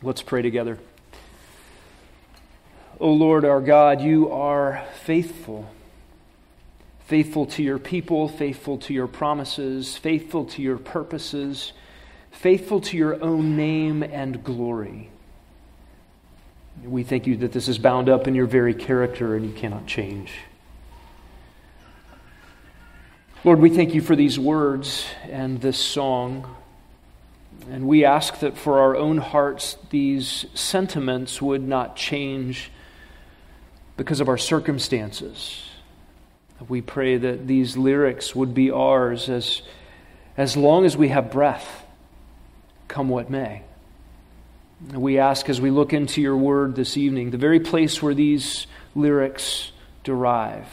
Let's pray together. O Lord our God, you are faithful. Faithful to your people, faithful to your promises, faithful to your purposes, faithful to your own name and glory. We thank you that this is bound up in your very character and you cannot change. Lord, we thank you for these words and this song. And we ask that for our own hearts, these sentiments would not change because of our circumstances. We pray that these lyrics would be ours as, as long as we have breath, come what may. We ask as we look into your word this evening, the very place where these lyrics derive,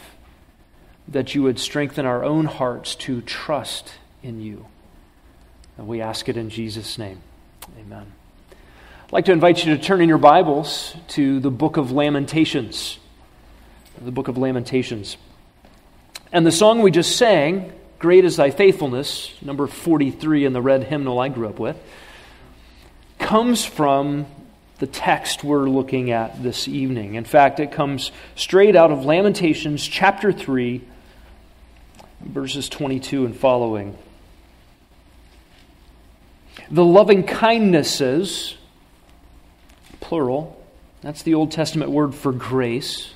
that you would strengthen our own hearts to trust in you. And we ask it in Jesus' name. Amen. I'd like to invite you to turn in your Bibles to the book of Lamentations. The book of Lamentations. And the song we just sang, Great is Thy Faithfulness, number 43 in the red hymnal I grew up with, comes from the text we're looking at this evening. In fact, it comes straight out of Lamentations chapter 3, verses 22 and following the loving kindnesses, plural, that's the Old Testament word for grace.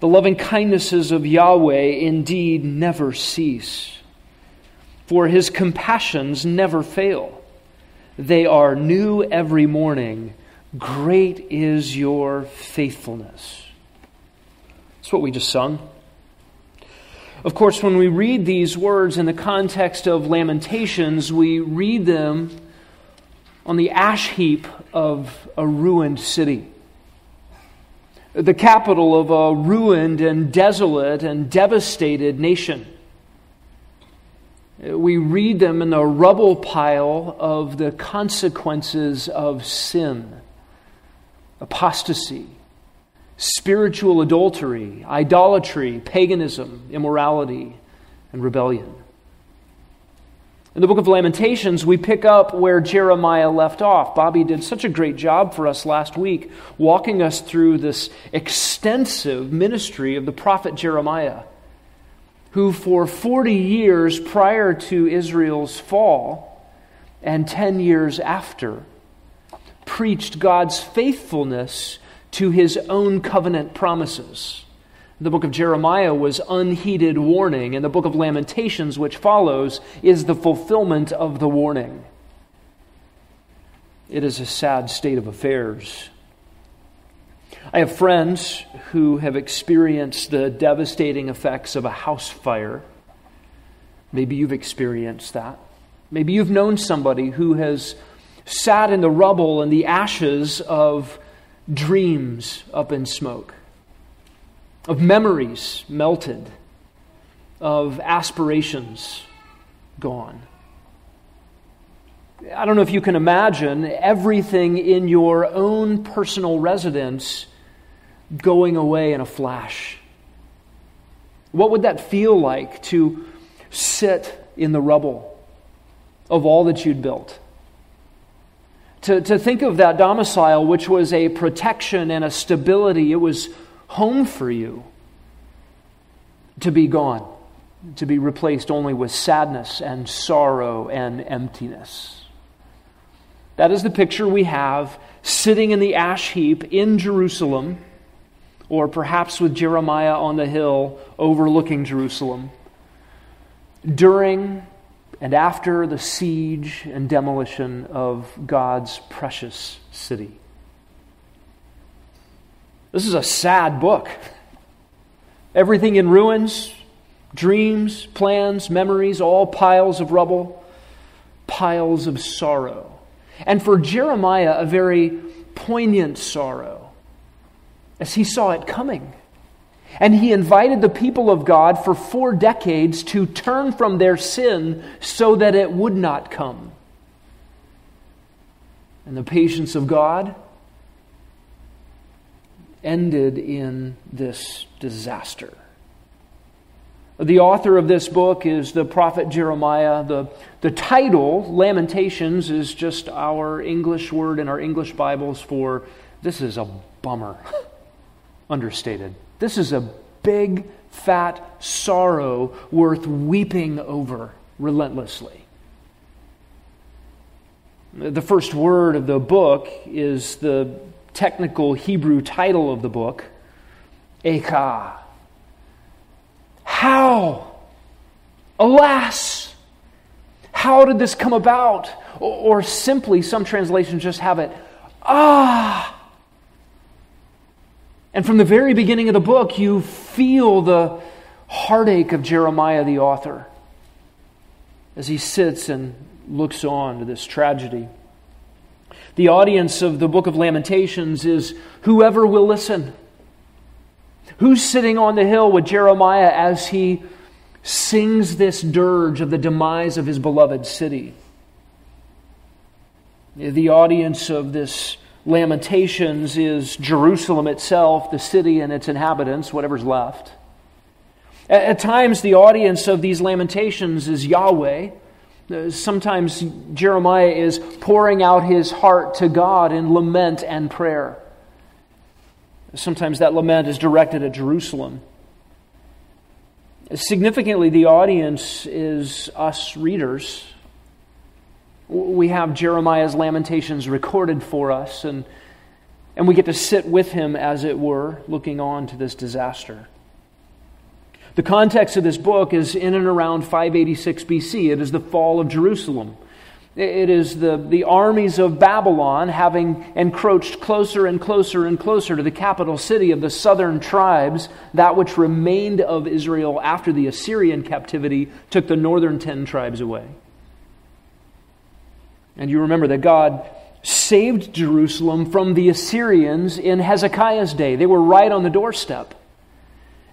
The loving kindnesses of Yahweh indeed never cease, for his compassions never fail. They are new every morning. Great is your faithfulness. That's what we just sung. Of course, when we read these words in the context of Lamentations, we read them on the ash heap of a ruined city. The capital of a ruined and desolate and devastated nation. We read them in the rubble pile of the consequences of sin, apostasy, spiritual adultery, idolatry, paganism, immorality, and rebellion. In the book of Lamentations, we pick up where Jeremiah left off. Bobby did such a great job for us last week, walking us through this extensive ministry of the prophet Jeremiah, who for 40 years prior to Israel's fall and 10 years after preached God's faithfulness to his own covenant promises. The book of Jeremiah was unheeded warning, and the book of Lamentations, which follows, is the fulfillment of the warning. It is a sad state of affairs. I have friends who have experienced the devastating effects of a house fire. Maybe you've experienced that. Maybe you've known somebody who has sat in the rubble and the ashes of dreams up in smoke, of memories melted, of aspirations gone. I don't know if you can imagine everything in your own personal residence going away in a flash. What would that feel like to sit in the rubble of all that you'd built? To, to think of that domicile, which was a protection and a stability, it was home for you, to be gone, to be replaced only with sadness and sorrow and emptiness. That is the picture we have sitting in the ash heap in Jerusalem, or perhaps with Jeremiah on the hill overlooking Jerusalem, during and after the siege and demolition of God's precious city. This is a sad book. Everything in ruins, dreams, plans, memories, all piles of rubble, piles of sorrow. And for Jeremiah, a very poignant sorrow as he saw it coming. And he invited the people of God for four decades to turn from their sin so that it would not come. And the patience of God ended in this disaster. The author of this book is the prophet Jeremiah. The, the title, Lamentations, is just our English word in our English Bibles for this is a bummer. Understated. This is a big, fat sorrow worth weeping over relentlessly. The first word of the book is the technical Hebrew title of the book, Eka. How? Alas! How did this come about? Or, simply, some translations just have it, ah! And from the very beginning of the book, you feel the heartache of Jeremiah, the author, as he sits and looks on to this tragedy. The audience of the book of Lamentations is whoever will listen. Who's sitting on the hill with Jeremiah as he sings this dirge of the demise of his beloved city? The audience of this Lamentations is Jerusalem itself, the city and its inhabitants, whatever's left. At, times, the audience of these Lamentations is Yahweh. Uh, sometimes Jeremiah is pouring out his heart to God in lament and prayer. Sometimes that lament is directed at Jerusalem. Significantly, the audience is us readers we have Jeremiah's lamentations recorded for us, and, and we get to sit with him, as it were, looking on to this disaster. The context of this book is in and around 586 BC. It is the fall of Jerusalem. It is the, the armies of Babylon having encroached closer and closer and closer to the capital city of the southern tribes, that which remained of Israel after the Assyrian captivity took the northern ten tribes away. And you remember that God saved Jerusalem from the Assyrians in Hezekiah's day. They were right on the doorstep.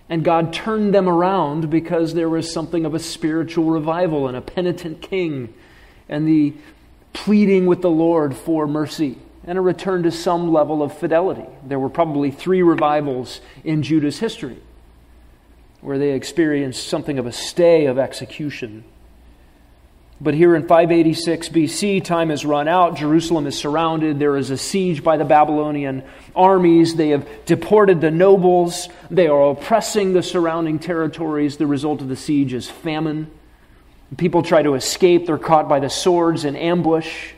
And God turned them around because there was something of a spiritual revival and a penitent king and the pleading with the Lord for mercy and a return to some level of fidelity. There were probably three revivals in Judah's history where they experienced something of a stay of execution. But here in 586 BC, time has run out. Jerusalem is surrounded. There is a siege by the Babylonian armies. They have deported the nobles. They are oppressing the surrounding territories. The result of the siege is famine. People try to escape. They're caught by the swords in ambush.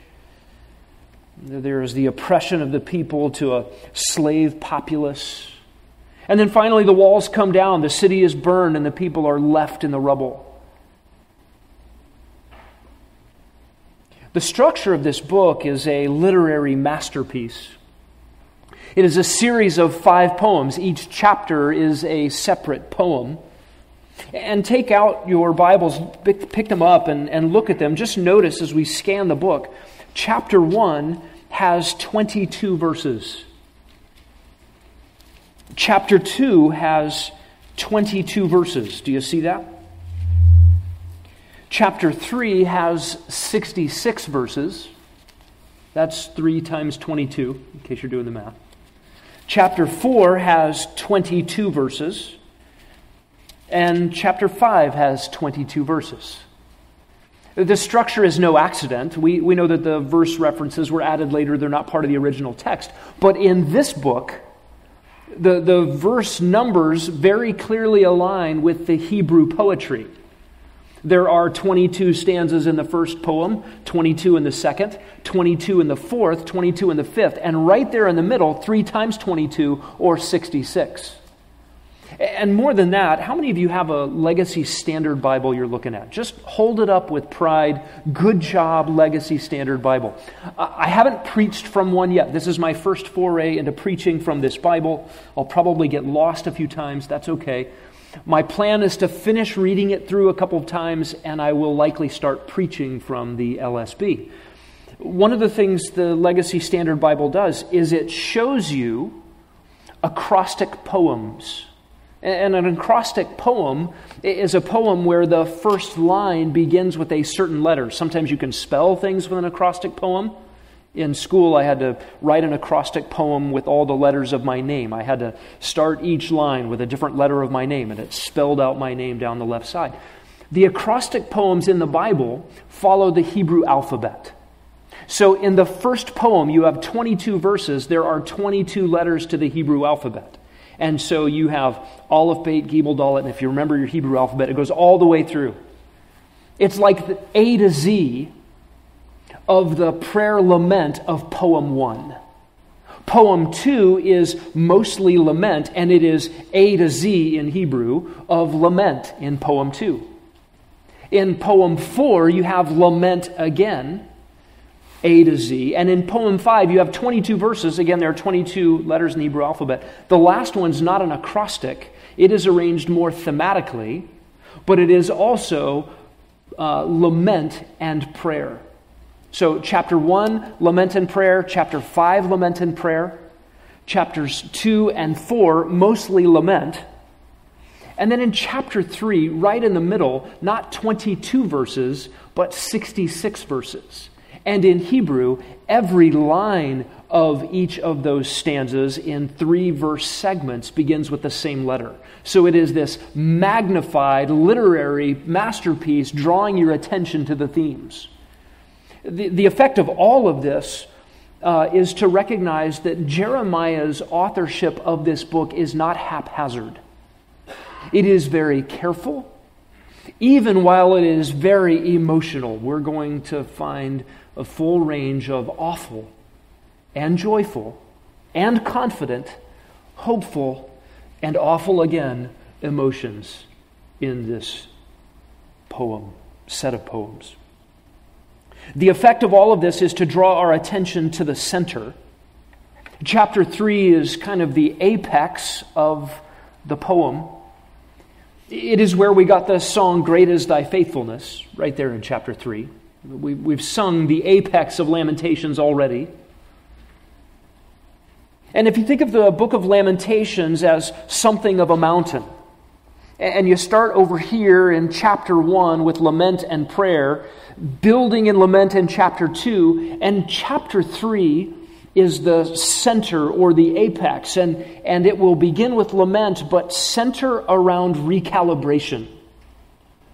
There is the oppression of the people to a slave populace. And then finally, the walls come down. The city is burned, and the people are left in the rubble. The structure of this book is a literary masterpiece. It is a series of five poems. Each chapter is a separate poem. And take out your Bibles, pick them up, and, and look at them. Just notice as we scan the book, chapter 1 has 22 verses. Chapter 2 has 22 verses. Do you see that? Chapter 3 has 66 verses. That's 3 times 22, in case you're doing the math. Chapter 4 has 22 verses. And chapter 5 has 22 verses. The structure is no accident. We, we know that the verse references were added later, they're not part of the original text. But in this book, the, the verse numbers very clearly align with the Hebrew poetry. There are 22 stanzas in the first poem, 22 in the second, 22 in the fourth, 22 in the fifth, and right there in the middle, 3 times 22 or 66. And more than that, how many of you have a Legacy Standard Bible you're looking at? Just hold it up with pride. Good job, Legacy Standard Bible. I haven't preached from one yet. This is my first foray into preaching from this Bible. I'll probably get lost a few times. That's okay. My plan is to finish reading it through a couple of times, and I will likely start preaching from the LSB. One of the things the Legacy Standard Bible does is it shows you acrostic poems. And an acrostic poem is a poem where the first line begins with a certain letter. Sometimes you can spell things with an acrostic poem. In school, I had to write an acrostic poem with all the letters of my name. I had to start each line with a different letter of my name, and it spelled out my name down the left side. The acrostic poems in the Bible follow the Hebrew alphabet. So in the first poem, you have 22 verses. There are 22 letters to the Hebrew alphabet. And so you have Aleph, Beit, Gimel, Dalet, and if you remember your Hebrew alphabet, it goes all the way through. It's like A to Z of the prayer lament of poem one. Poem two is mostly lament, and it is A to Z in Hebrew of lament in poem two. In poem four, you have lament again, A to Z. And in poem five, you have 22 verses. Again, there are 22 letters in the Hebrew alphabet. The last one's not an acrostic, it is arranged more thematically, but it is also uh, lament and prayer. So, chapter 1, lament and prayer. Chapter 5, lament and prayer. Chapters 2 and 4, mostly lament. And then in chapter 3, right in the middle, not 22 verses, but 66 verses. And in Hebrew, every line of each of those stanzas in three verse segments begins with the same letter. So it is this magnified literary masterpiece drawing your attention to the themes. The, the effect of all of this uh, is to recognize that Jeremiah's authorship of this book is not haphazard. It is very careful, even while it is very emotional. We're going to find a full range of awful and joyful and confident, hopeful and awful again emotions in this poem, set of poems. The effect of all of this is to draw our attention to the center. Chapter 3 is kind of the apex of the poem. It is where we got the song, Great is Thy Faithfulness, right there in chapter 3. We, have sung the apex of Lamentations already. And if you think of the book of Lamentations as something of a mountain, and you start over here in chapter 1 with lament and prayer, building in lament in chapter 2, and chapter 3 is the center or the apex, and, and it will begin with lament, but center around recalibration,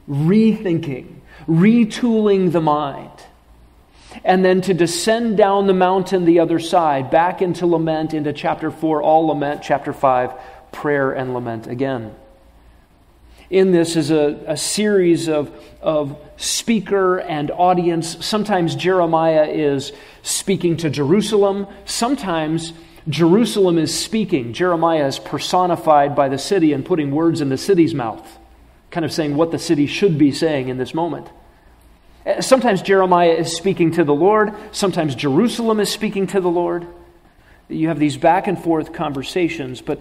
rethinking, retooling the mind. And then to descend down the mountain the other side, back into lament, into chapter 4, all lament, chapter 5, prayer and lament again in this is a, a series of, of speaker and audience. Sometimes Jeremiah is speaking to Jerusalem, sometimes Jerusalem is speaking. Jeremiah is personified by the city and putting words in the city's mouth, kind of saying what the city should be saying in this moment. Eh, sometimes Jeremiah is speaking to the Lord, sometimes Jerusalem is speaking to the Lord. You have these back and forth conversations, but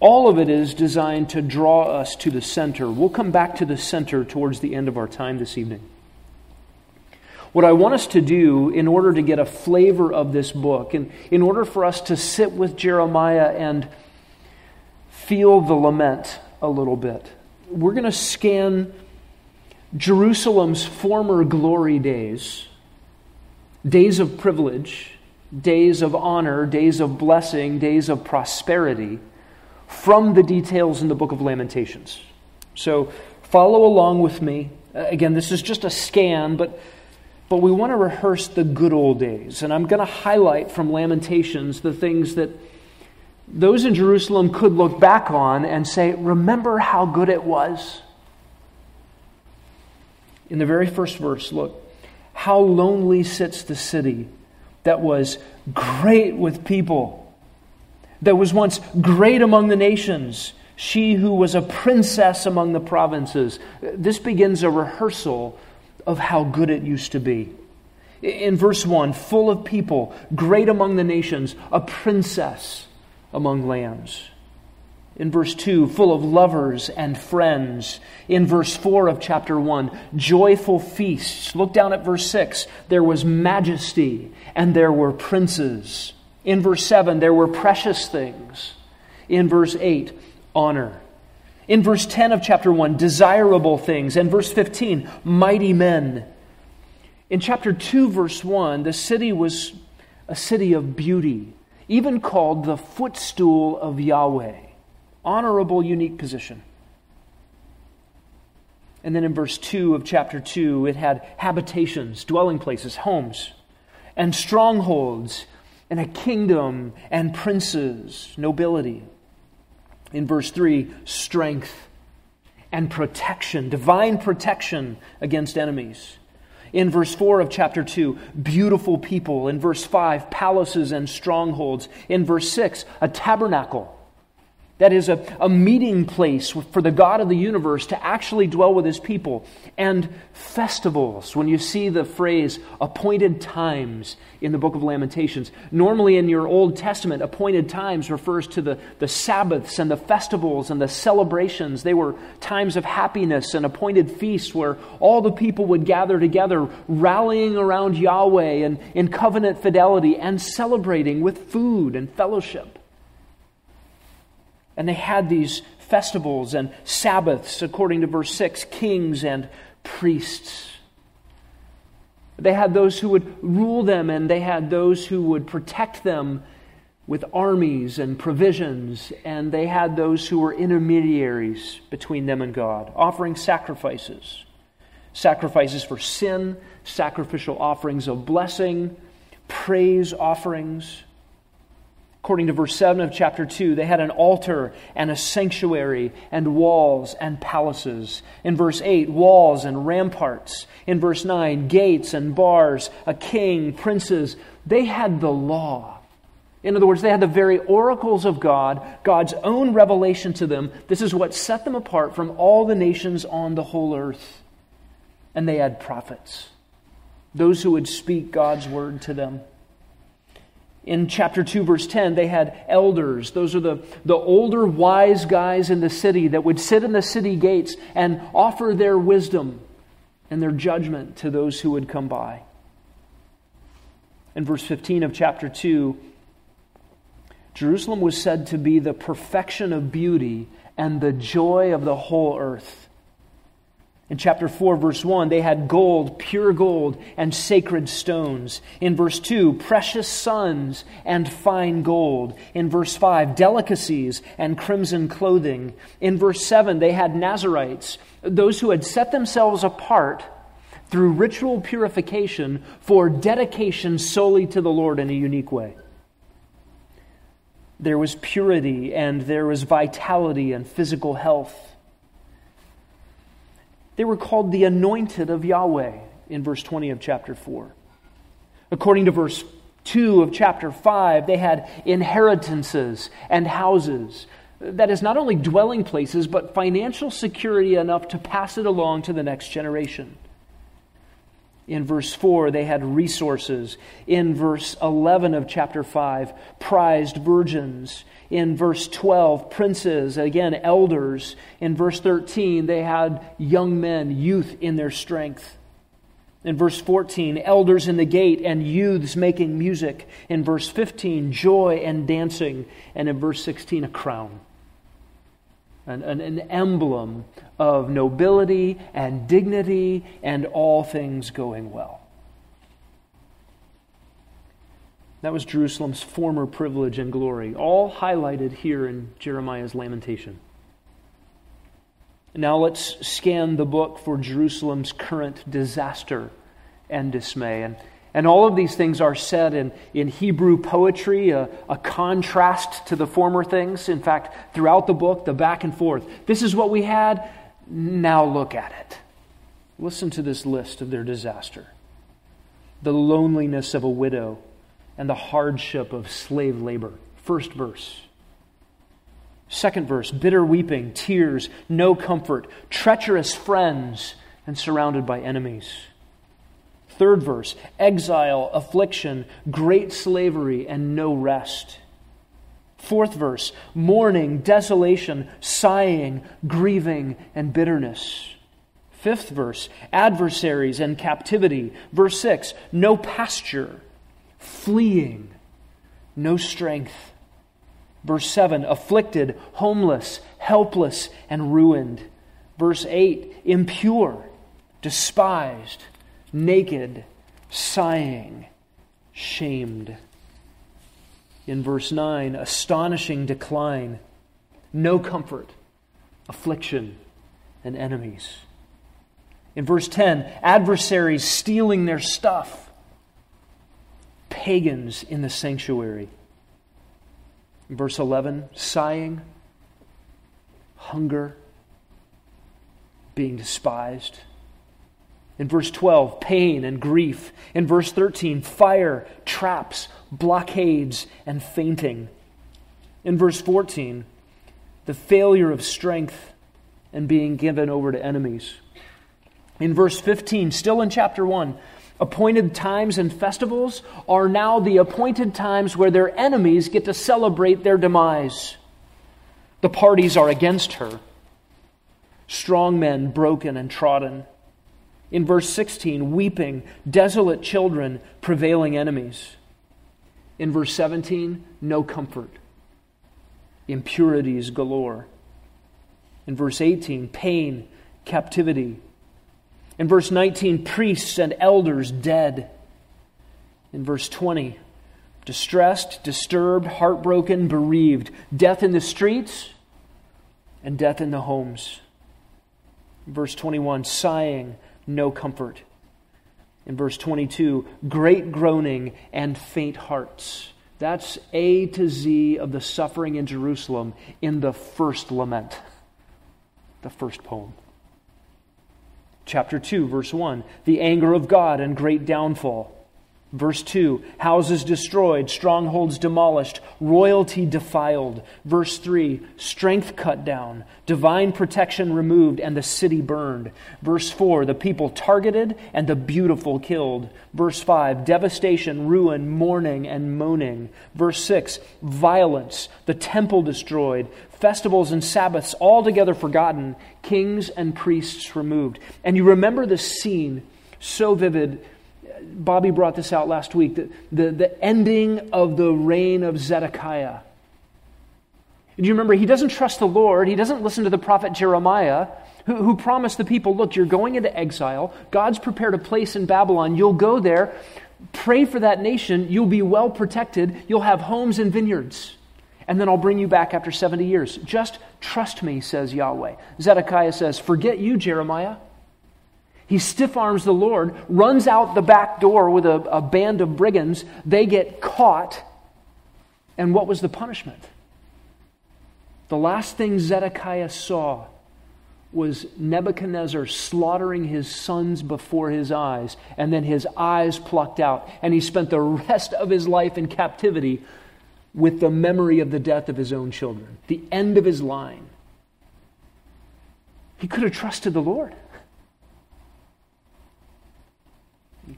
all of it is designed to draw us to the center. We'll come back to the center towards the end of our time this evening. What I want us to do in order to get a flavor of this book, and in order for us to sit with Jeremiah and feel the lament a little bit, we're going to scan Jerusalem's former glory days, days of privilege, days of honor, days of blessing, days of prosperity from the details in the book of Lamentations. So follow along with me. Uh, again, this is just a scan, but, but we want to rehearse the good old days. And I'm going to highlight from Lamentations the things that those in Jerusalem could look back on and say, Remember how good it was? In the very first verse, look, how lonely sits the city that was great with people that was once great among the nations, she who was a princess among the provinces. This begins a rehearsal of how good it used to be. In verse 1, full of people, great among the nations, a princess among lands. In verse 2, full of lovers and friends. In verse 4 of chapter 1, joyful feasts. Look down at verse 6. There was majesty and there were princes. In verse 7, there were precious things. In verse 8, honor. In verse 10 of chapter 1, desirable things. And verse 15, mighty men. In chapter 2, verse 1, the city was a city of beauty, even called the footstool of Yahweh. Honorable, unique position. And then in verse 2 of chapter 2, it had habitations, dwelling places, homes, and strongholds, and a kingdom, and princes, nobility. In verse 3, strength and protection, divine protection against enemies. In verse 4 of chapter 2, beautiful people. In verse 5, palaces and strongholds. In verse 6, a tabernacle that is a, a meeting place for the God of the universe to actually dwell with his people. And festivals, when you see the phrase appointed times in the book of Lamentations, normally in your Old Testament, appointed times refers to the, the Sabbaths and the festivals and the celebrations. They were times of happiness and appointed feasts where all the people would gather together, rallying around Yahweh and in covenant fidelity and celebrating with food and fellowship. And they had these festivals and Sabbaths, according to verse 6, kings and priests. They had those who would rule them, and they had those who would protect them with armies and provisions, and they had those who were intermediaries between them and God, offering sacrifices sacrifices for sin, sacrificial offerings of blessing, praise offerings. According to verse 7 of chapter 2, they had an altar and a sanctuary and walls and palaces. In verse 8, walls and ramparts. In verse 9, gates and bars, a king, princes. They had the law. In other words, they had the very oracles of God, God's own revelation to them. This is what set them apart from all the nations on the whole earth. And they had prophets, those who would speak God's word to them. In chapter 2, verse 10, they had elders. Those are the, the older wise guys in the city that would sit in the city gates and offer their wisdom and their judgment to those who would come by. In verse 15 of chapter 2, Jerusalem was said to be the perfection of beauty and the joy of the whole earth. In chapter 4, verse 1, they had gold, pure gold, and sacred stones. In verse 2, precious sons and fine gold. In verse 5, delicacies and crimson clothing. In verse 7, they had Nazarites, those who had set themselves apart through ritual purification for dedication solely to the Lord in a unique way. There was purity and there was vitality and physical health. They were called the anointed of Yahweh in verse 20 of chapter 4. According to verse 2 of chapter 5, they had inheritances and houses. That is not only dwelling places, but financial security enough to pass it along to the next generation. In verse 4, they had resources. In verse 11 of chapter 5, prized virgins. In verse 12, princes, again, elders. In verse 13, they had young men, youth in their strength. In verse 14, elders in the gate and youths making music. In verse 15, joy and dancing. And in verse 16, a crown an, an, an, emblem of nobility and dignity and all things going well. That was Jerusalem's former privilege and glory, all highlighted here in Jeremiah's lamentation. Now let's scan the book for Jerusalem's current disaster and dismay. And and all of these things are said in, in Hebrew poetry, a, a contrast to the former things. In fact, throughout the book, the back and forth. This is what we had, now look at it. Listen to this list of their disaster the loneliness of a widow and the hardship of slave labor. First verse. Second verse bitter weeping, tears, no comfort, treacherous friends, and surrounded by enemies. Third verse exile, affliction, great slavery, and no rest. Fourth verse mourning, desolation, sighing, grieving, and bitterness. Fifth verse adversaries and captivity. Verse 6 no pasture, fleeing, no strength. Verse 7 afflicted, homeless, helpless, and ruined. Verse 8 impure, despised naked, sighing, shamed. In verse 9, astonishing decline, no comfort, affliction, and enemies. In verse 10, adversaries stealing their stuff, pagans in the sanctuary. In verse 11, sighing, hunger, being despised. In verse 12, pain and grief. In verse 13, fire, traps, blockades, and fainting. In verse 14, the failure of strength and being given over to enemies. In verse 15, still in chapter 1, appointed times and festivals are now the appointed times where their enemies get to celebrate their demise. The parties are against her. Strong men broken and trodden. In verse 16, weeping, desolate children, prevailing enemies. In verse 17, no comfort, impurities galore. In verse 18, pain, captivity. In verse 19, priests and elders dead. In verse 20, distressed, disturbed, heartbroken, bereaved, death in the streets and death in the homes. Verse 21, sighing, no comfort. In verse 22, great groaning and faint hearts. That's A to Z of the suffering in Jerusalem in the first lament, the first poem. Chapter 2, verse 1, the anger of God and great downfall. Verse 2 houses destroyed, strongholds demolished, royalty defiled. Verse 3 strength cut down, divine protection removed, and the city burned. Verse 4 the people targeted and the beautiful killed. Verse 5 devastation, ruin, mourning, and moaning. Verse 6 violence, the temple destroyed, festivals and Sabbaths altogether forgotten, kings and priests removed. And you remember this scene so vivid Bobby brought this out last week the, the, the ending of the reign of Zedekiah. Do you remember? He doesn't trust the Lord. He doesn't listen to the prophet Jeremiah, who, who promised the people, Look, you're going into exile. God's prepared a place in Babylon. You'll go there. Pray for that nation. You'll be well protected. You'll have homes and vineyards. And then I'll bring you back after 70 years. Just trust me, says Yahweh. Zedekiah says, Forget you, Jeremiah. He stiff arms the Lord, runs out the back door with a, a band of brigands. They get caught. And what was the punishment? The last thing Zedekiah saw was Nebuchadnezzar slaughtering his sons before his eyes, and then his eyes plucked out. And he spent the rest of his life in captivity with the memory of the death of his own children, the end of his line. He could have trusted the Lord.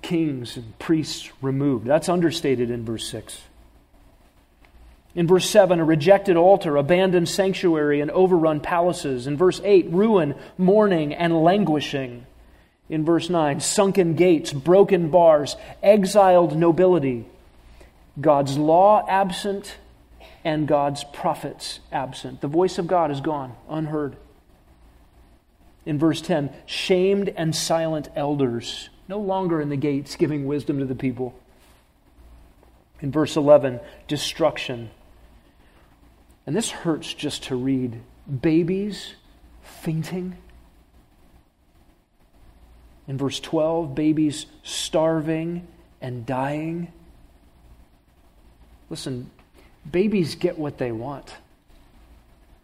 Kings and priests removed. That's understated in verse 6. In verse 7, a rejected altar, abandoned sanctuary, and overrun palaces. In verse 8, ruin, mourning, and languishing. In verse 9, sunken gates, broken bars, exiled nobility. God's law absent and God's prophets absent. The voice of God is gone, unheard. In verse 10, shamed and silent elders no longer in the gates giving wisdom to the people. In verse 11, destruction. And this hurts just to read. Babies fainting. In verse 12, babies starving and dying. Listen, babies get what they want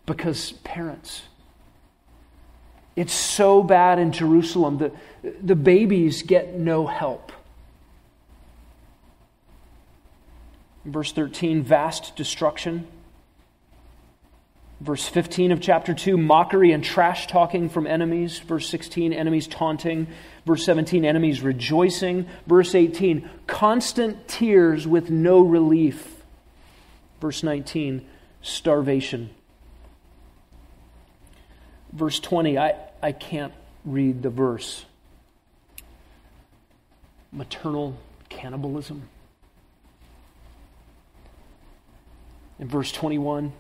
because parents it's so bad in Jerusalem that the babies get no help. Verse 13, vast destruction. Verse 15 of chapter 2, mockery and trash talking from enemies. Verse 16, enemies taunting. Verse 17, enemies rejoicing. Verse 18, constant tears with no relief. Verse 19, starvation verse 20, I, I can't read the verse. Maternal cannibalism. In verse 21,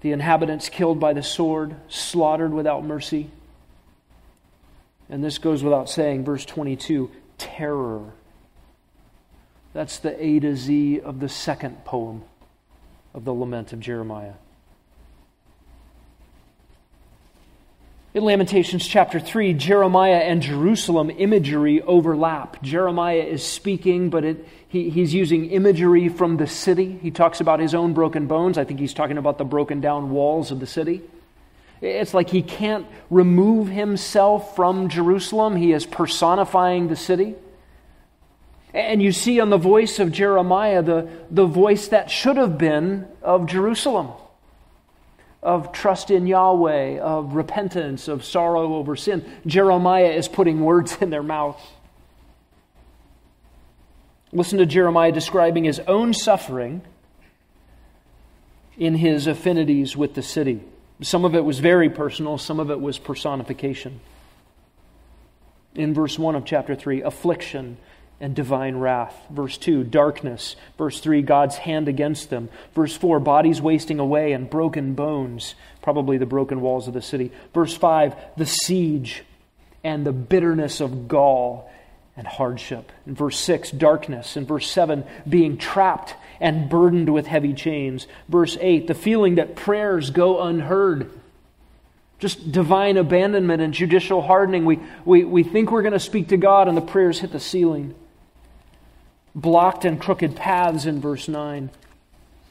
the inhabitants killed by the sword, slaughtered without mercy. And this goes without saying, verse 22 terror, That's the A to Z of the second poem of the lament of Jeremiah. In Lamentations chapter 3, Jeremiah and Jerusalem imagery overlap. Jeremiah is speaking, but it, he, he's using imagery from the city. He talks about his own broken bones. I think he's talking about the broken down walls of the city. It's like he can't remove himself from Jerusalem, he is personifying the city. And you see on the voice of Jeremiah the, the voice that should have been of Jerusalem of trust in Yahweh, of repentance, of sorrow over sin. Jeremiah is putting words in their mouth. Listen to Jeremiah describing his own suffering in his affinities with the city. Some of it was very personal, some of it was personification. In verse 1 of chapter 3, affliction and divine wrath. Verse 2, darkness. Verse 3, God's hand against them. Verse 4, bodies wasting away and broken bones, probably the broken walls of the city. Verse 5, the siege and the bitterness of gall and hardship. In verse 6, darkness. In verse 7, being trapped and burdened with heavy chains. Verse 8, the feeling that prayers go unheard. Just divine abandonment and judicial hardening. We, we, we think we're going to speak to God, and the prayers hit the ceiling blocked and crooked paths in verse 9,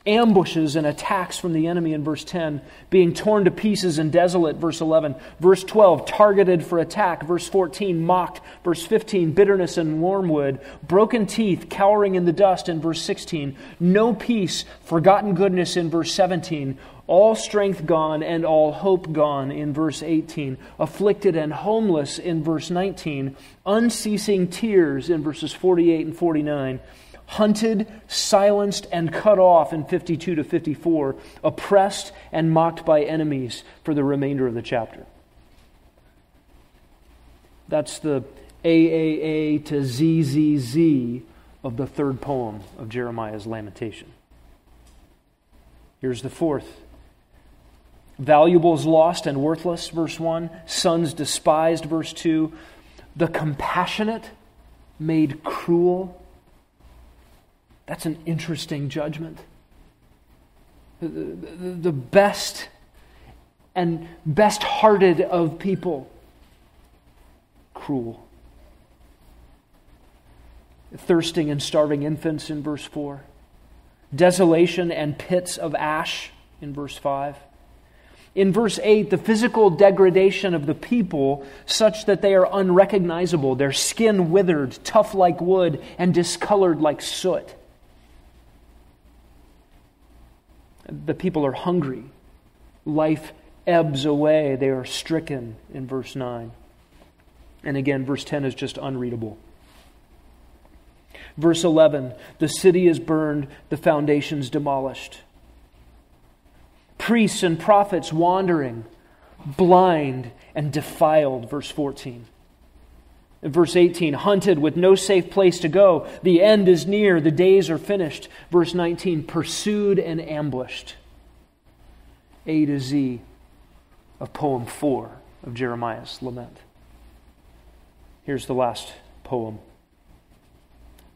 ambushes and attacks from the enemy in verse 10, being torn to pieces and desolate, verse 11, verse 12, targeted for attack, verse 14, mocked, verse 15, bitterness and wormwood, broken teeth, cowering in the dust in verse 16, no peace, forgotten goodness in verse 17, all strength gone and all hope gone in verse 18, afflicted and homeless in verse 19, unceasing tears in verses 48 and 49, hunted, silenced, and cut off in 52 to 54, oppressed and mocked by enemies for the remainder of the chapter. That's the AAA to ZZZ of the third poem of Jeremiah's Lamentation. Here's the fourth Valuables lost and worthless, verse 1. Sons despised, verse 2. The compassionate made cruel. That's an interesting judgment. The, best and best hearted of people, cruel. Thirsting and starving infants in verse 4. Desolation and pits of ash in verse 5 in verse 8 the physical degradation of the people such that they are unrecognizable, their skin withered, tough like wood, and discolored like soot. The people are hungry. Life ebbs away. They are stricken in verse 9. And again, verse 10 is just unreadable. Verse 11 the city is burned, the foundations demolished priests and prophets wandering, blind and defiled. Verse 14. In verse 18, hunted with no safe place to go. The end is near, the days are finished. Verse 19, pursued and ambushed. A to Z of poem 4 of Jeremiah's lament. Here's the last poem.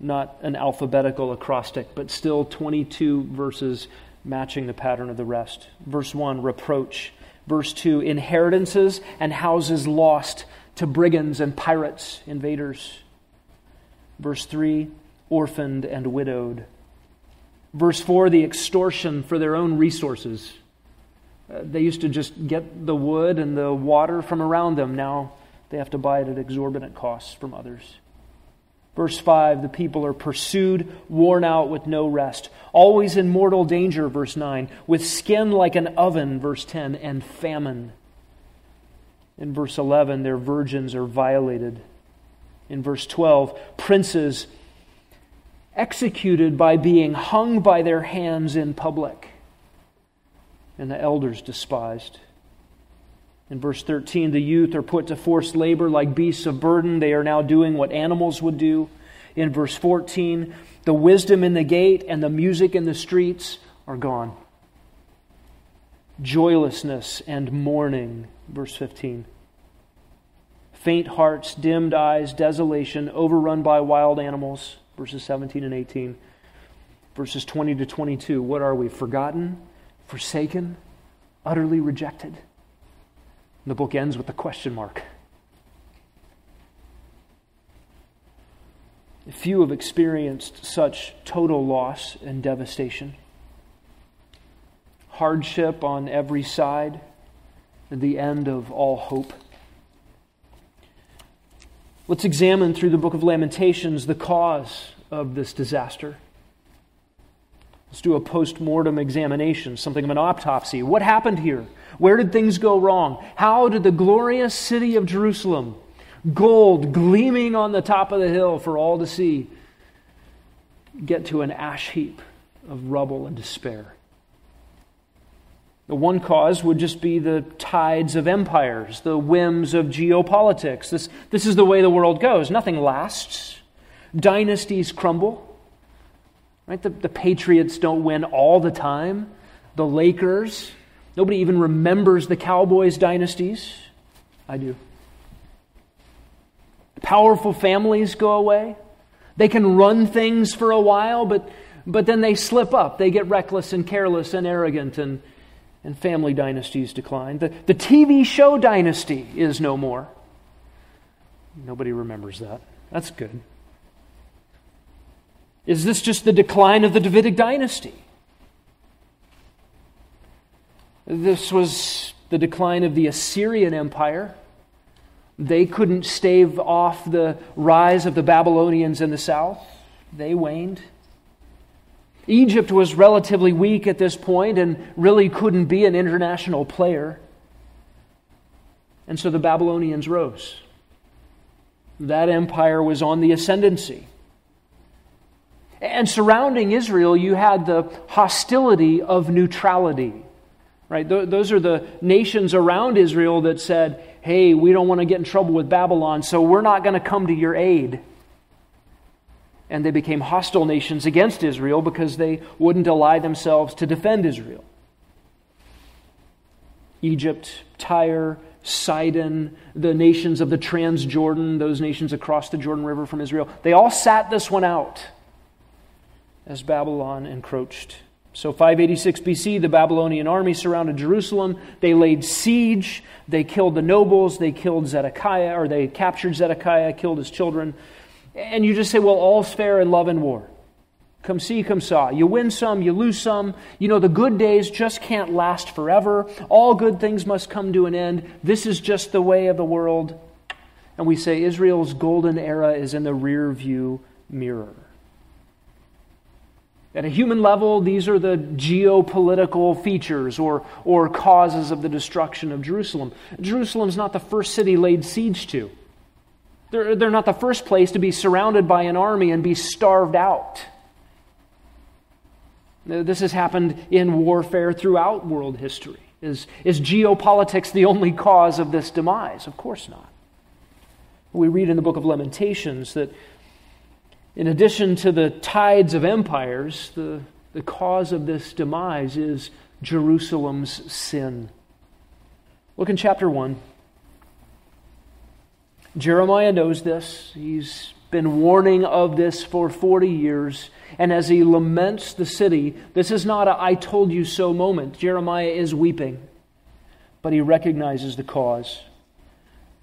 Not an alphabetical acrostic, but still 22 verses matching the pattern of the rest. Verse 1, reproach. Verse 2, inheritances and houses lost to brigands and pirates, invaders. Verse 3, orphaned and widowed. Verse 4, the extortion for their own resources. Uh, they used to just get the wood and the water from around them. Now they have to buy it at exorbitant costs from others. Verse 5 the people are pursued, worn out with no rest, always in mortal danger, verse 9, with skin like an oven, verse 10, and famine. In verse 11, their virgins are violated. In verse 12, princes executed by being hung by their hands in public, and the elders despised. In verse 13, the youth are put to forced labor like beasts of burden. They are now doing what animals would do. In verse 14, the wisdom in the gate and the music in the streets are gone. Joylessness and mourning, verse 15. Faint hearts, dimmed eyes, desolation, overrun by wild animals. verses 17 and 18. Verses 20 to 22. What are we? Forgotten, forsaken, utterly rejected. And the book ends with a question mark. Few have experienced such total loss and devastation. Hardship on every side, the end of all hope. Let's examine through the book of Lamentations the cause of this disaster. Let's do a post mortem examination, something of an autopsy. What happened here? Where did things go wrong? How did the glorious city of Jerusalem, gold gleaming on the top of the hill for all to see, get to an ash heap of rubble and despair? The one cause would just be the tides of empires, the whims of geopolitics. This, this is the way the world goes. Nothing lasts. Dynasties crumble. Right? The, the Patriots don't win all the time. The Lakers, nobody even remembers the Cowboys dynasties. I do. Powerful families go away. They can run things for a while, but, but then they slip up. They get reckless and careless and arrogant and and family dynasties decline. The, the TV show dynasty is no more. Nobody remembers that. That's good. Is this just the decline of the Davidic dynasty? This was the decline of the Assyrian Empire. They couldn't stave off the rise of the Babylonians in the south, they waned. Egypt was relatively weak at this point and really couldn't be an international player. And so the Babylonians rose. That empire was on the ascendancy. And surrounding Israel, you had the hostility of neutrality. Right? Those are the nations around Israel that said, hey, we don't want to get in trouble with Babylon, so we're not going to come to your aid and they became hostile nations against Israel because they wouldn't ally themselves to defend Israel. Egypt, Tyre, Sidon, the nations of the Transjordan, those nations across the Jordan River from Israel, they all sat this one out as Babylon encroached. So, 586 BC, the Babylonian army surrounded Jerusalem. They laid siege. They killed the nobles. They killed Zedekiah, or they captured Zedekiah, killed his children. And you just say, well, all's fair in love and war. Come see, come saw. You win some, you lose some. You know, the good days just can't last forever. All good things must come to an end. This is just the way of the world. And we say Israel's golden era is in the rear view mirror. At a human level, these are the geopolitical features or, or causes of the destruction of Jerusalem. Jerusalem's not the first city laid siege to. They're, they're not the first place to be surrounded by an army and be starved out. This has happened in warfare throughout world history. Is, is geopolitics the only cause of this demise? Of course not. We read in the book of Lamentations that in addition to the tides of empires, the, the cause of this demise is Jerusalem's sin. Look in chapter 1. Jeremiah knows this. He's been warning of this for 40 years. And as he laments the city, this is not a I told you so moment. Jeremiah is weeping, but he recognizes the cause.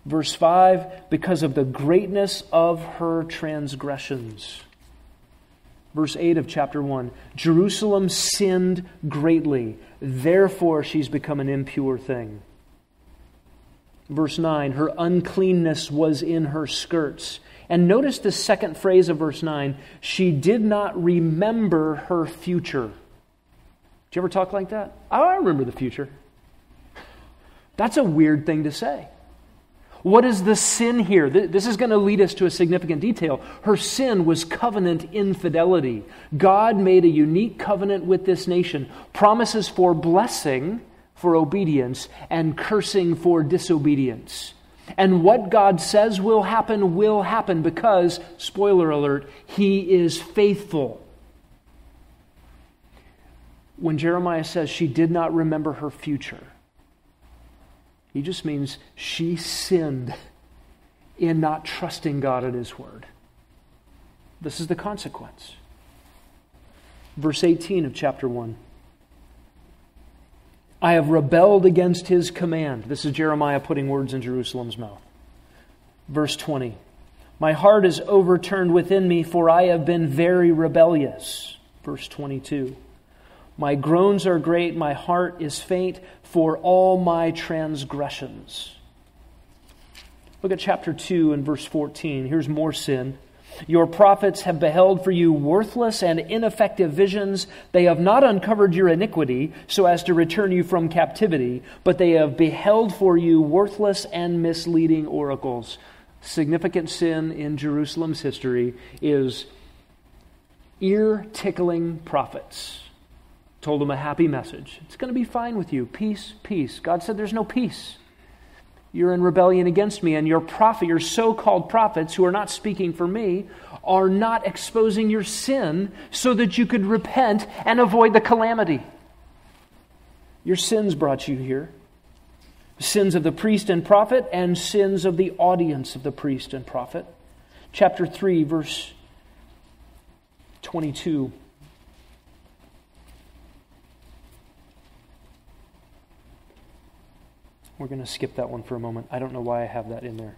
Verse 5 because of the greatness of her transgressions. Verse 8 of chapter 1 Jerusalem sinned greatly, therefore she's become an impure thing. Verse 9, her uncleanness was in her skirts. And notice the second phrase of verse 9 she did not remember her future. Do you ever talk like that? I remember the future. That's a weird thing to say. What is the sin here? This is going to lead us to a significant detail. Her sin was covenant infidelity. God made a unique covenant with this nation, promises for blessing for obedience and cursing for disobedience. And what God says will happen will happen because, spoiler alert, He is faithful. When Jeremiah says she did not remember her future, he just means she sinned in not trusting God and His word. This is the consequence. Verse 18 of chapter 1. I have rebelled against his command. This is Jeremiah putting words in Jerusalem's mouth. Verse 20. My heart is overturned within me, for I have been very rebellious. Verse 22. My groans are great, my heart is faint for all my transgressions. Look at chapter 2 and verse 14. Here's more sin. Your prophets have beheld for you worthless and ineffective visions. They have not uncovered your iniquity so as to return you from captivity, but they have beheld for you worthless and misleading oracles. Significant sin in Jerusalem's history is ear tickling prophets told him a happy message. It's going to be fine with you. Peace, peace. God said there's no peace. You're in rebellion against me, and your prophet, your so called prophets who are not speaking for me, are not exposing your sin so that you could repent and avoid the calamity. Your sins brought you here sins of the priest and prophet, and sins of the audience of the priest and prophet. Chapter 3, verse 22. We're going to skip that one for a moment. I don't know why I have that in there.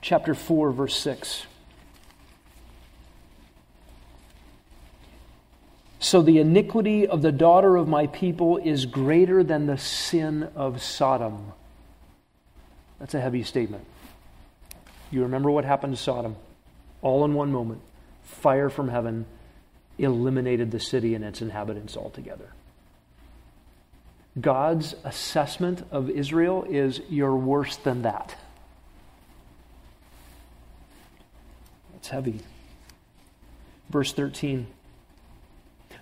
Chapter 4, verse 6. So the iniquity of the daughter of my people is greater than the sin of Sodom. That's a heavy statement. You remember what happened to Sodom? All in one moment. Fire from heaven eliminated the city and its inhabitants altogether. God's assessment of Israel is you're worse than that. It's heavy. Verse 13.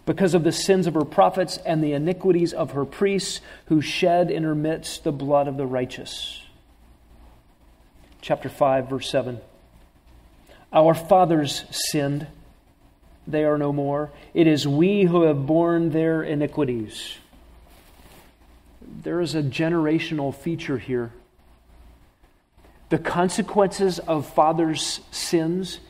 Because of the sins of her prophets and the iniquities of her priests, who shed in her midst the blood of the righteous. Chapter 5, verse 7. Our fathers sinned, they are no more. It is we who have borne their iniquities there is a generational feature here. The consequences of fathers' sins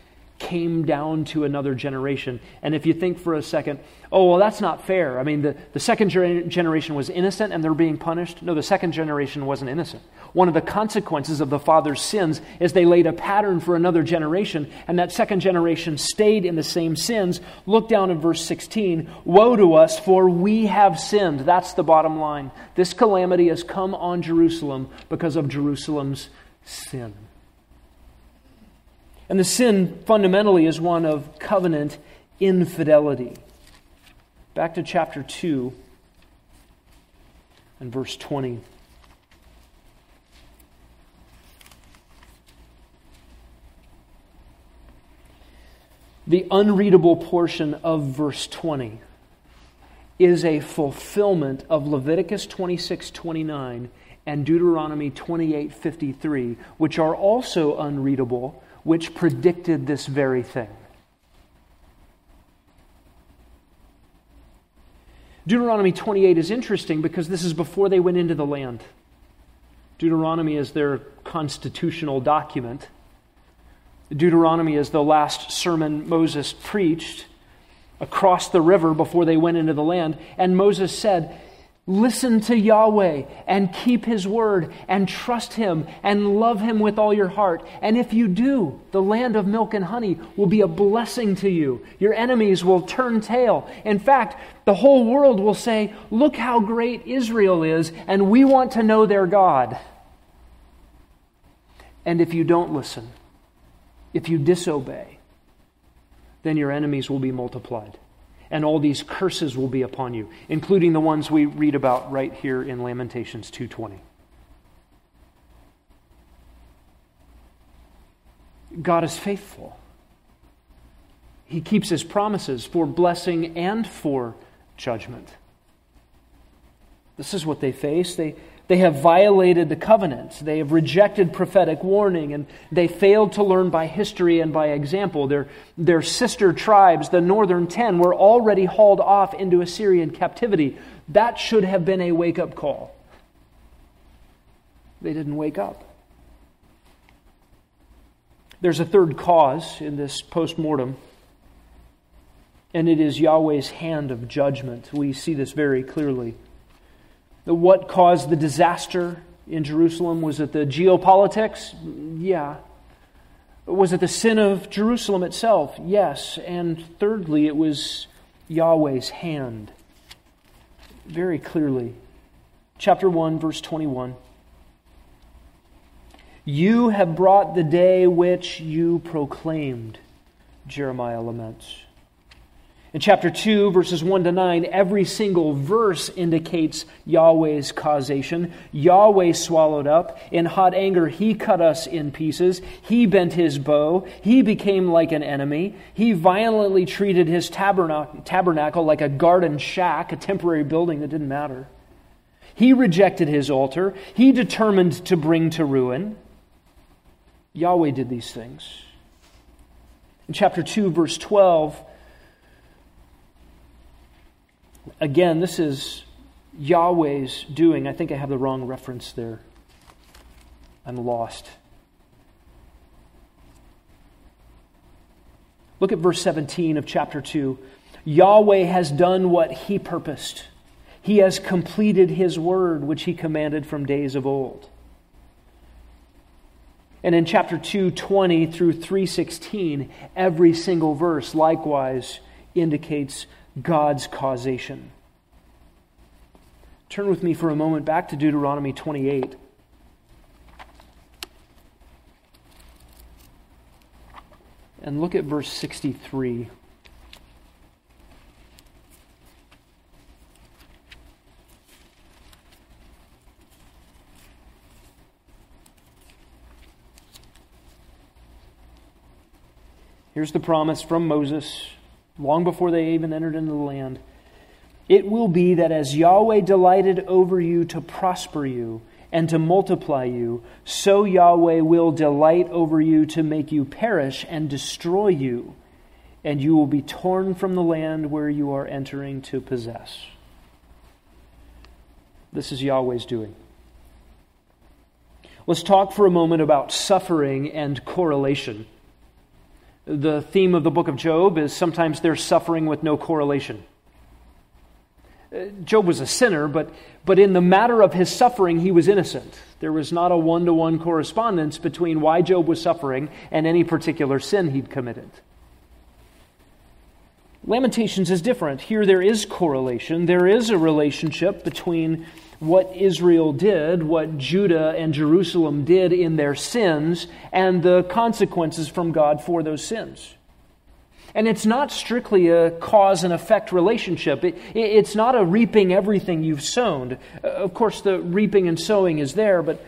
came down to another generation. And if you think for a second, oh, well, that's not fair. I mean, the, the second generation was innocent and they're being punished. No, the second generation wasn't innocent. One of the consequences of the father's sins is they laid a pattern for another generation, and that second generation stayed in the same sins. Look down in verse 16 Woe to us, for we have sinned. That's the bottom line. This calamity has come on Jerusalem because of Jerusalem's sin. And the sin fundamentally is one of covenant infidelity. Back to chapter 2 and verse 20. The unreadable portion of verse 20 is a fulfillment of Leviticus 26 29 and Deuteronomy 28 53, which are also unreadable, which predicted this very thing. Deuteronomy 28 is interesting because this is before they went into the land. Deuteronomy is their constitutional document. Deuteronomy is the last sermon Moses preached across the river before they went into the land. And Moses said, Listen to Yahweh and keep his word and trust him and love him with all your heart. And if you do, the land of milk and honey will be a blessing to you. Your enemies will turn tail. In fact, the whole world will say, Look how great Israel is, and we want to know their God. And if you don't listen, if you disobey, then your enemies will be multiplied and all these curses will be upon you, including the ones we read about right here in Lamentations 2:20. God is faithful. He keeps his promises for blessing and for judgment. This is what they face. They they have violated the covenant. They have rejected prophetic warning, and they failed to learn by history and by example. Their, their sister tribes, the northern ten, were already hauled off into Assyrian captivity. That should have been a wake up call. They didn't wake up. There's a third cause in this post mortem, and it is Yahweh's hand of judgment. We see this very clearly. What caused the disaster in Jerusalem? Was it the geopolitics? Yeah. Was it the sin of Jerusalem itself? Yes. And thirdly, it was Yahweh's hand. Very clearly. Chapter 1, verse 21. You have brought the day which you proclaimed, Jeremiah laments. In chapter 2, verses 1 to 9, every single verse indicates Yahweh's causation. Yahweh swallowed up. In hot anger, he cut us in pieces. He bent his bow. He became like an enemy. He violently treated his tabernacle like a garden shack, a temporary building that didn't matter. He rejected his altar. He determined to bring to ruin. Yahweh did these things. In chapter 2, verse 12, Again, this is Yahweh's doing. I think I have the wrong reference there. I'm lost. Look at verse 17 of chapter 2. Yahweh has done what he purposed. He has completed his word, which he commanded from days of old. And in chapter 220 through 316, every single verse likewise indicates God's causation. Turn with me for a moment back to Deuteronomy 28. And look at verse 63. Here's the promise from Moses long before they even entered into the land. It will be that as Yahweh delighted over you to prosper you and to multiply you, so Yahweh will delight over you to make you perish and destroy you, and you will be torn from the land where you are entering to possess. This is Yahweh's doing. Let's talk for a moment about suffering and correlation. The theme of the book of Job is sometimes there's suffering with no correlation. Uh, Job was a sinner, but, but in the matter of his suffering, he was innocent. There was not a one to one correspondence between why Job was suffering and any particular sin he'd committed. Lamentations is different. Here there is correlation, there is a relationship between what Israel did, what Judah and Jerusalem did in their sins, and the consequences from God for those sins. And it's not strictly a cause and effect relationship. It, it's not a reaping everything you've sown. Uh, of course, the reaping and sowing is there, but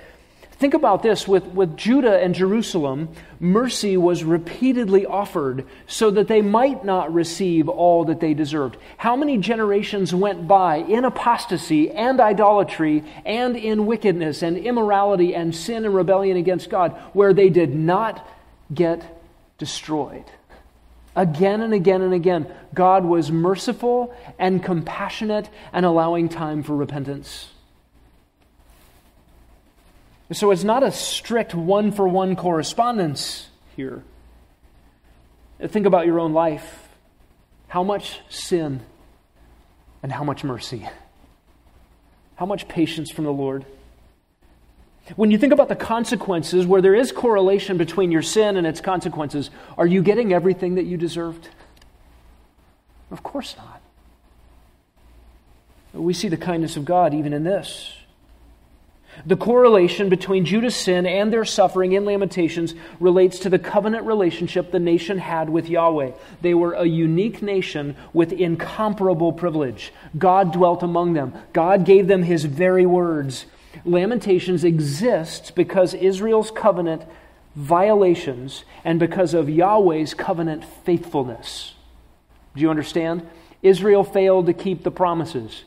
Think about this with, with Judah and Jerusalem, mercy was repeatedly offered so that they might not receive all that they deserved. How many generations went by in apostasy and idolatry and in wickedness and immorality and sin and rebellion against God where they did not get destroyed? Again and again and again, God was merciful and compassionate and allowing time for repentance. So it's not a strict one for one correspondence here. Think about your own life. How much sin and how much mercy? How much patience from the Lord? When you think about the consequences, where there is correlation between your sin and its consequences, are you getting everything that you deserved? Of course not. We see the kindness of God even in this. The correlation between Judah's sin and their suffering in Lamentations relates to the covenant relationship the nation had with Yahweh. They were a unique nation with incomparable privilege. God dwelt among them, God gave them his very words. Lamentations exists because Israel's covenant violations and because of Yahweh's covenant faithfulness. Do you understand? Israel failed to keep the promises,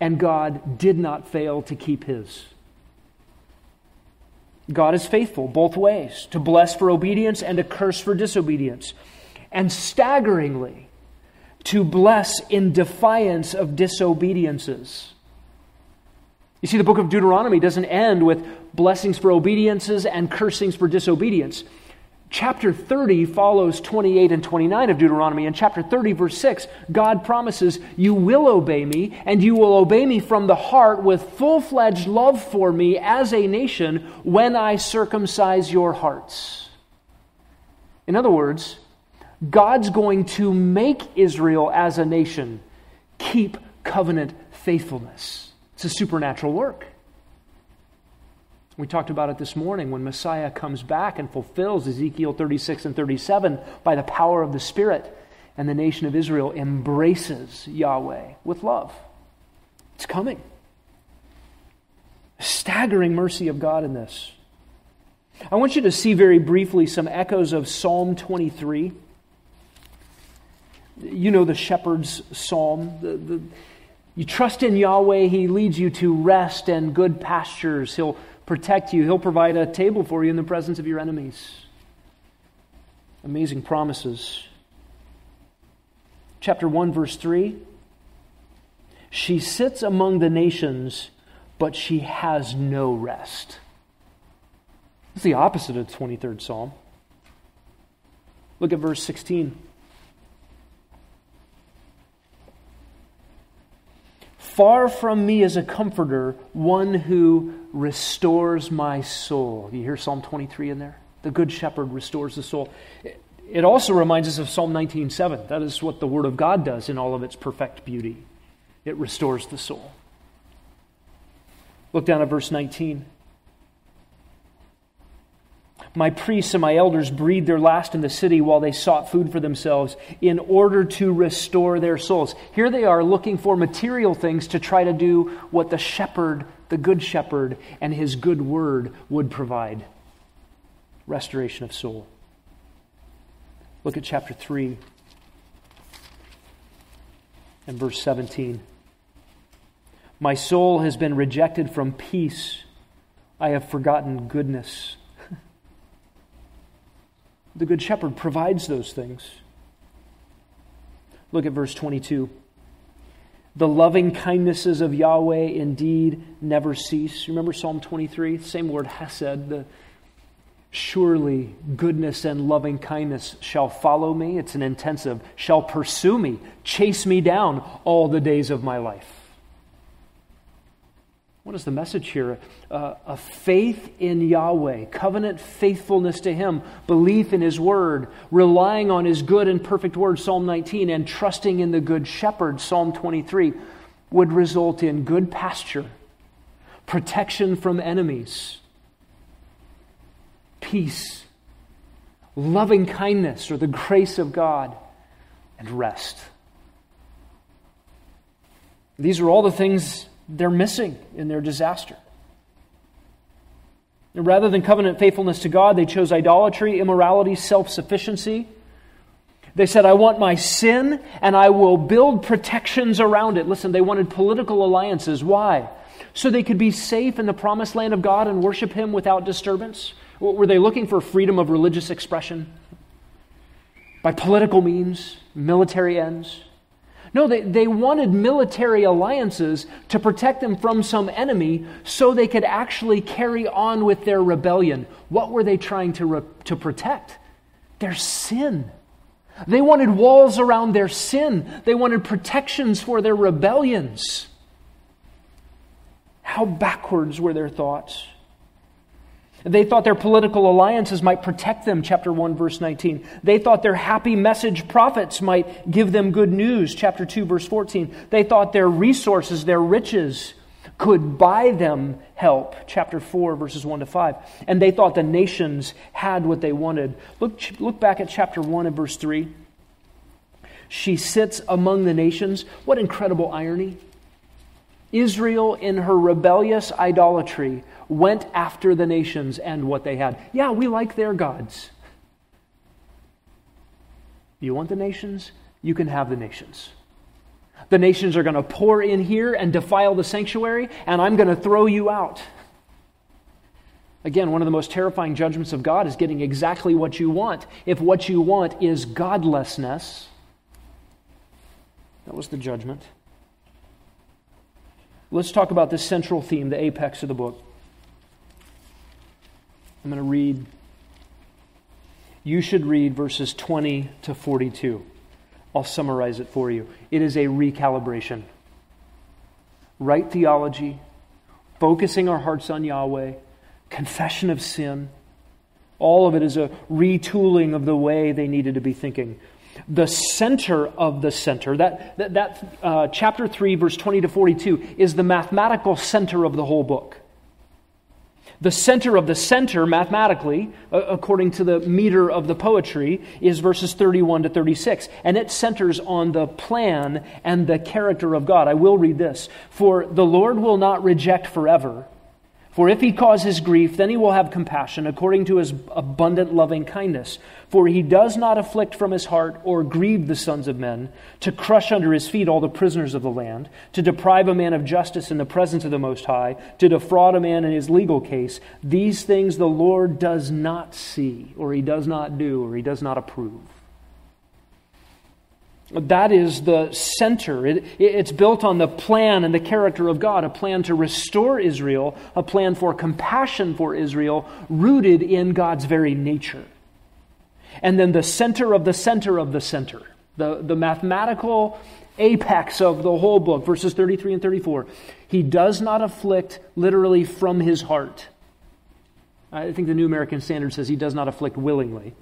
and God did not fail to keep his. God is faithful both ways, to bless for obedience and to curse for disobedience. And staggeringly, to bless in defiance of disobediences. You see, the book of Deuteronomy doesn't end with blessings for obediences and cursings for disobedience. Chapter 30 follows 28 and 29 of Deuteronomy. In chapter 30, verse 6, God promises, You will obey me, and you will obey me from the heart with full fledged love for me as a nation when I circumcise your hearts. In other words, God's going to make Israel as a nation keep covenant faithfulness. It's a supernatural work. We talked about it this morning when Messiah comes back and fulfills Ezekiel 36 and 37 by the power of the Spirit, and the nation of Israel embraces Yahweh with love. It's coming. Staggering mercy of God in this. I want you to see very briefly some echoes of Psalm 23. You know the shepherd's psalm. The, the, you trust in Yahweh, He leads you to rest and good pastures. He'll protect you, He'll provide a table for you in the presence of your enemies. Amazing promises. Chapter 1, verse 3 She sits among the nations, but she has no rest. It's the opposite of the 23rd Psalm. Look at verse 16. Far from me is a comforter, one who restores my soul. You hear Psalm 23 in there? The good shepherd restores the soul. It also reminds us of Psalm 19:7. That is what the word of God does in all of its perfect beauty. It restores the soul. Look down at verse 19. My priests and my elders breathed their last in the city while they sought food for themselves in order to restore their souls. Here they are looking for material things to try to do what the shepherd, the good shepherd, and his good word would provide restoration of soul. Look at chapter 3 and verse 17. My soul has been rejected from peace. I have forgotten goodness. The Good Shepherd provides those things. Look at verse 22. The loving kindnesses of Yahweh indeed never cease. Remember Psalm 23? Same word, hesed. The, Surely goodness and loving kindness shall follow me. It's an intensive, shall pursue me, chase me down all the days of my life. What is the message here? Uh, a faith in Yahweh, covenant faithfulness to Him, belief in His Word, relying on His good and perfect Word, Psalm 19, and trusting in the Good Shepherd, Psalm 23, would result in good pasture, protection from enemies, peace, loving kindness, or the grace of God, and rest. These are all the things they're missing in their disaster. rather than covenant faithfulness to God, they chose idolatry, immorality, self sufficiency. They said, I want my sin and I will build protections around it. Listen, they wanted political alliances. Why? So they could be safe in the promised land of God and worship Him without disturbance? Were they looking for freedom of religious expression? By political means, military ends? No, they, they wanted military alliances to protect them from some enemy so they could actually carry on with their rebellion. What were they trying to, re- to protect? Their sin. They wanted walls around their sin, they wanted protections for their rebellions. How backwards were their thoughts? They thought their political alliances might protect them, chapter 1, verse 19. They thought their happy message prophets might give them good news, chapter 2, verse 14. They thought their resources, their riches, could buy them help, chapter 4, verses 1 to 5. And they thought the nations had what they wanted. Look, look back at chapter 1 and verse 3. She sits among the nations. What incredible irony. Israel, in her rebellious idolatry, went after the nations and what they had. Yeah, we like their gods. You want the nations? You can have the nations. The nations are going to pour in here and defile the sanctuary, and I'm going to throw you out. Again, one of the most terrifying judgments of God is getting exactly what you want. If what you want is godlessness, that was the judgment. Let's talk about this central theme, the apex of the book. I'm going to read you should read verses 20 to 42. I'll summarize it for you. It is a recalibration. Right theology, focusing our hearts on Yahweh, confession of sin. All of it is a retooling of the way they needed to be thinking. The center of the center, that, that, that uh, chapter 3, verse 20 to 42, is the mathematical center of the whole book. The center of the center, mathematically, according to the meter of the poetry, is verses 31 to 36. And it centers on the plan and the character of God. I will read this. For the Lord will not reject forever for if he causes grief, then he will have compassion according to his abundant loving kindness. For he does not afflict from his heart or grieve the sons of men, to crush under his feet all the prisoners of the land, to deprive a man of justice in the presence of the Most High, to defraud a man in his legal case. These things the Lord does not see, or he does not do, or he does not approve. That is the center. It, it's built on the plan and the character of God, a plan to restore Israel, a plan for compassion for Israel, rooted in God's very nature. And then the center of the center of the center, the, the mathematical apex of the whole book, verses 33 and 34. He does not afflict literally from his heart. I think the New American Standard says he does not afflict willingly.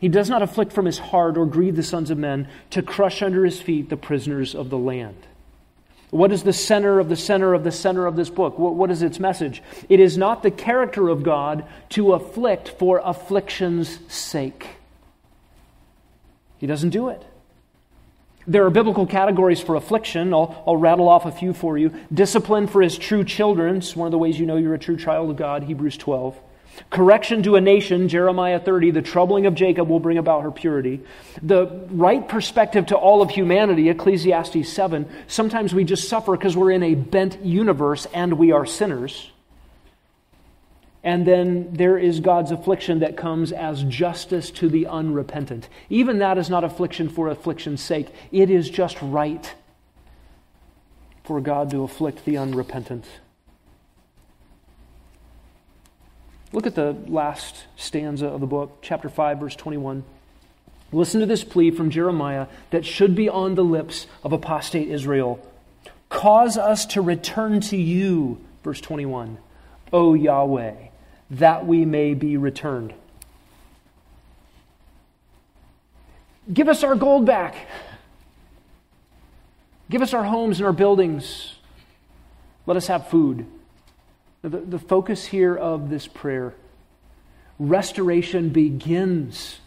He does not afflict from his heart or grieve the sons of men to crush under his feet the prisoners of the land. What is the center of the center of the center of this book? What, what is its message? It is not the character of God to afflict for affliction's sake. He doesn't do it. There are biblical categories for affliction. I'll, I'll rattle off a few for you. Discipline for his true children. It's one of the ways you know you're a true child of God, Hebrews 12. Correction to a nation, Jeremiah 30, the troubling of Jacob will bring about her purity. The right perspective to all of humanity, Ecclesiastes 7. Sometimes we just suffer because we're in a bent universe and we are sinners. And then there is God's affliction that comes as justice to the unrepentant. Even that is not affliction for affliction's sake, it is just right for God to afflict the unrepentant. Look at the last stanza of the book, chapter 5, verse 21. Listen to this plea from Jeremiah that should be on the lips of apostate Israel. Cause us to return to you, verse 21, O Yahweh, that we may be returned. Give us our gold back. Give us our homes and our buildings. Let us have food. The, the focus here of this prayer restoration begins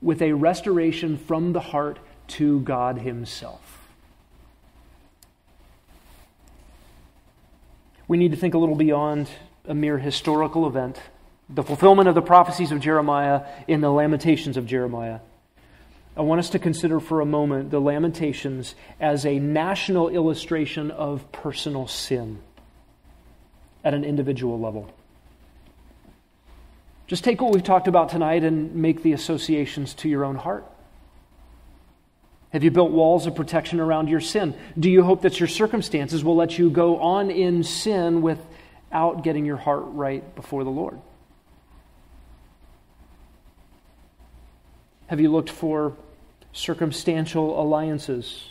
with a restoration from the heart to God Himself. We need to think a little beyond a mere historical event, the fulfillment of the prophecies of Jeremiah in the Lamentations of Jeremiah. I want us to consider for a moment the Lamentations as a national illustration of personal sin at an individual level. Just take what we've talked about tonight and make the associations to your own heart. Have you built walls of protection around your sin? Do you hope that your circumstances will let you go on in sin without getting your heart right before the Lord? Have you looked for circumstantial alliances?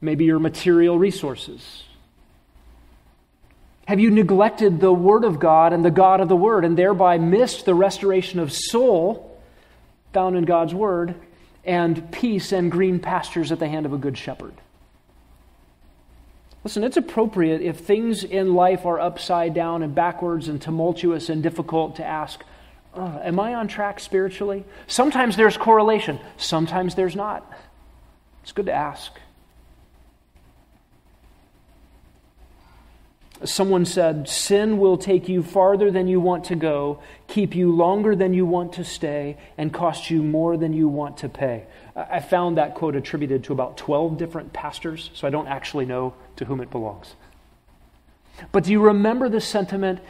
Maybe your material resources have you neglected the Word of God and the God of the Word and thereby missed the restoration of soul found in God's Word and peace and green pastures at the hand of a good shepherd? Listen, it's appropriate if things in life are upside down and backwards and tumultuous and difficult to ask, oh, Am I on track spiritually? Sometimes there's correlation, sometimes there's not. It's good to ask. Someone said, Sin will take you farther than you want to go, keep you longer than you want to stay, and cost you more than you want to pay. I found that quote attributed to about 12 different pastors, so I don't actually know to whom it belongs. But do you remember the sentiment?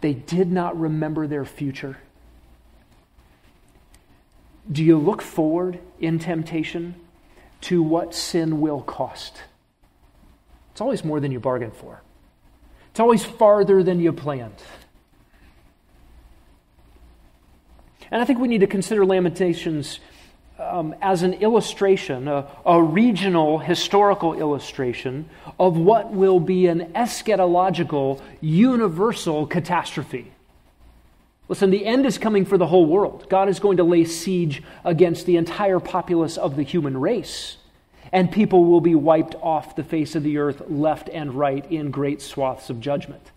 They did not remember their future. Do you look forward in temptation to what sin will cost? It's always more than you bargained for, it's always farther than you planned. And I think we need to consider Lamentations um, as an illustration, a, a regional historical illustration of what will be an eschatological, universal catastrophe. Listen, the end is coming for the whole world. God is going to lay siege against the entire populace of the human race, and people will be wiped off the face of the earth, left and right, in great swaths of judgment.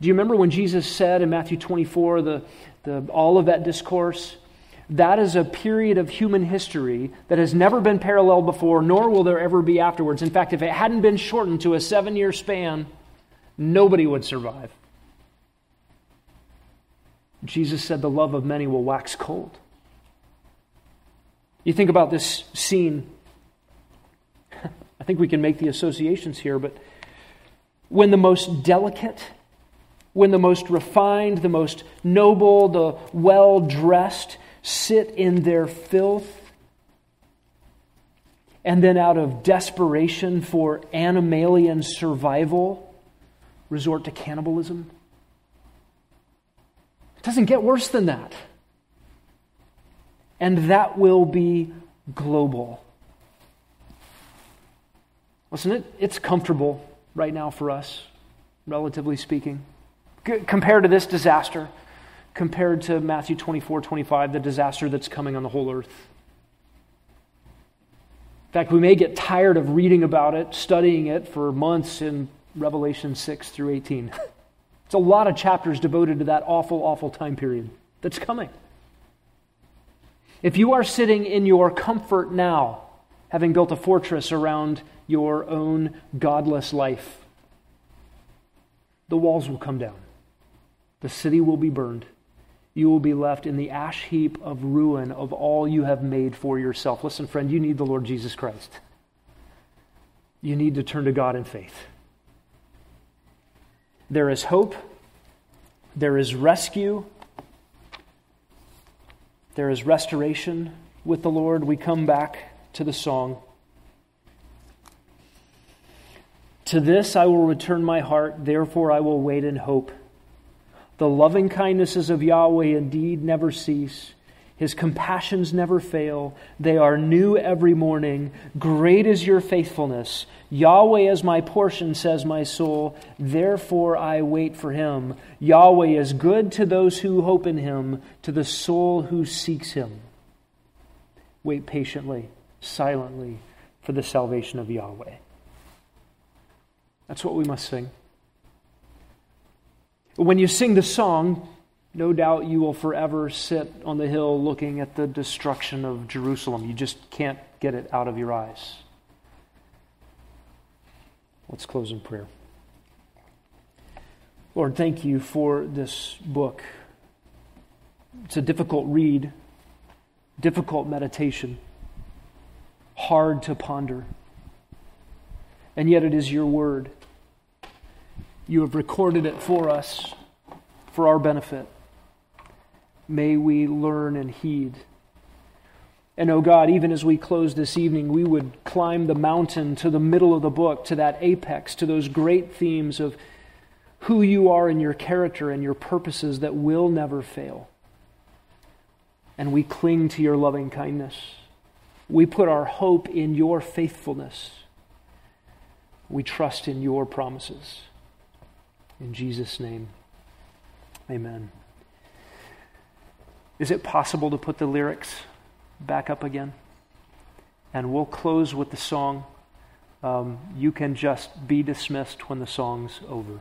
Do you remember when Jesus said in Matthew 24, the, the Olivet discourse? That is a period of human history that has never been paralleled before, nor will there ever be afterwards. In fact, if it hadn't been shortened to a seven year span, nobody would survive. Jesus said, The love of many will wax cold. You think about this scene. I think we can make the associations here, but when the most delicate, when the most refined, the most noble, the well dressed sit in their filth, and then out of desperation for animalian survival, resort to cannibalism. It doesn't get worse than that. And that will be global. Listen, it, it's comfortable right now for us, relatively speaking, C- compared to this disaster compared to Matthew 24, 25, the disaster that's coming on the whole earth. In fact, we may get tired of reading about it, studying it for months in Revelation 6 through 18. It's a lot of chapters devoted to that awful, awful time period that's coming. If you are sitting in your comfort now, having built a fortress around your own godless life, the walls will come down, the city will be burned, you will be left in the ash heap of ruin of all you have made for yourself. Listen, friend, you need the Lord Jesus Christ. You need to turn to God in faith. There is hope, there is rescue, there is restoration with the Lord. We come back to the song. To this I will return my heart, therefore I will wait in hope. The loving kindnesses of Yahweh indeed never cease. His compassions never fail. They are new every morning. Great is your faithfulness. Yahweh is my portion, says my soul. Therefore I wait for him. Yahweh is good to those who hope in him, to the soul who seeks him. Wait patiently, silently for the salvation of Yahweh. That's what we must sing. When you sing the song, no doubt you will forever sit on the hill looking at the destruction of Jerusalem. You just can't get it out of your eyes. Let's close in prayer. Lord, thank you for this book. It's a difficult read, difficult meditation, hard to ponder. And yet it is your word. You have recorded it for us for our benefit. May we learn and heed. And oh God, even as we close this evening, we would climb the mountain to the middle of the book, to that apex, to those great themes of who you are and your character and your purposes that will never fail. And we cling to your loving kindness. We put our hope in your faithfulness. We trust in your promises. In Jesus' name, amen. Is it possible to put the lyrics back up again? And we'll close with the song. Um, you can just be dismissed when the song's over.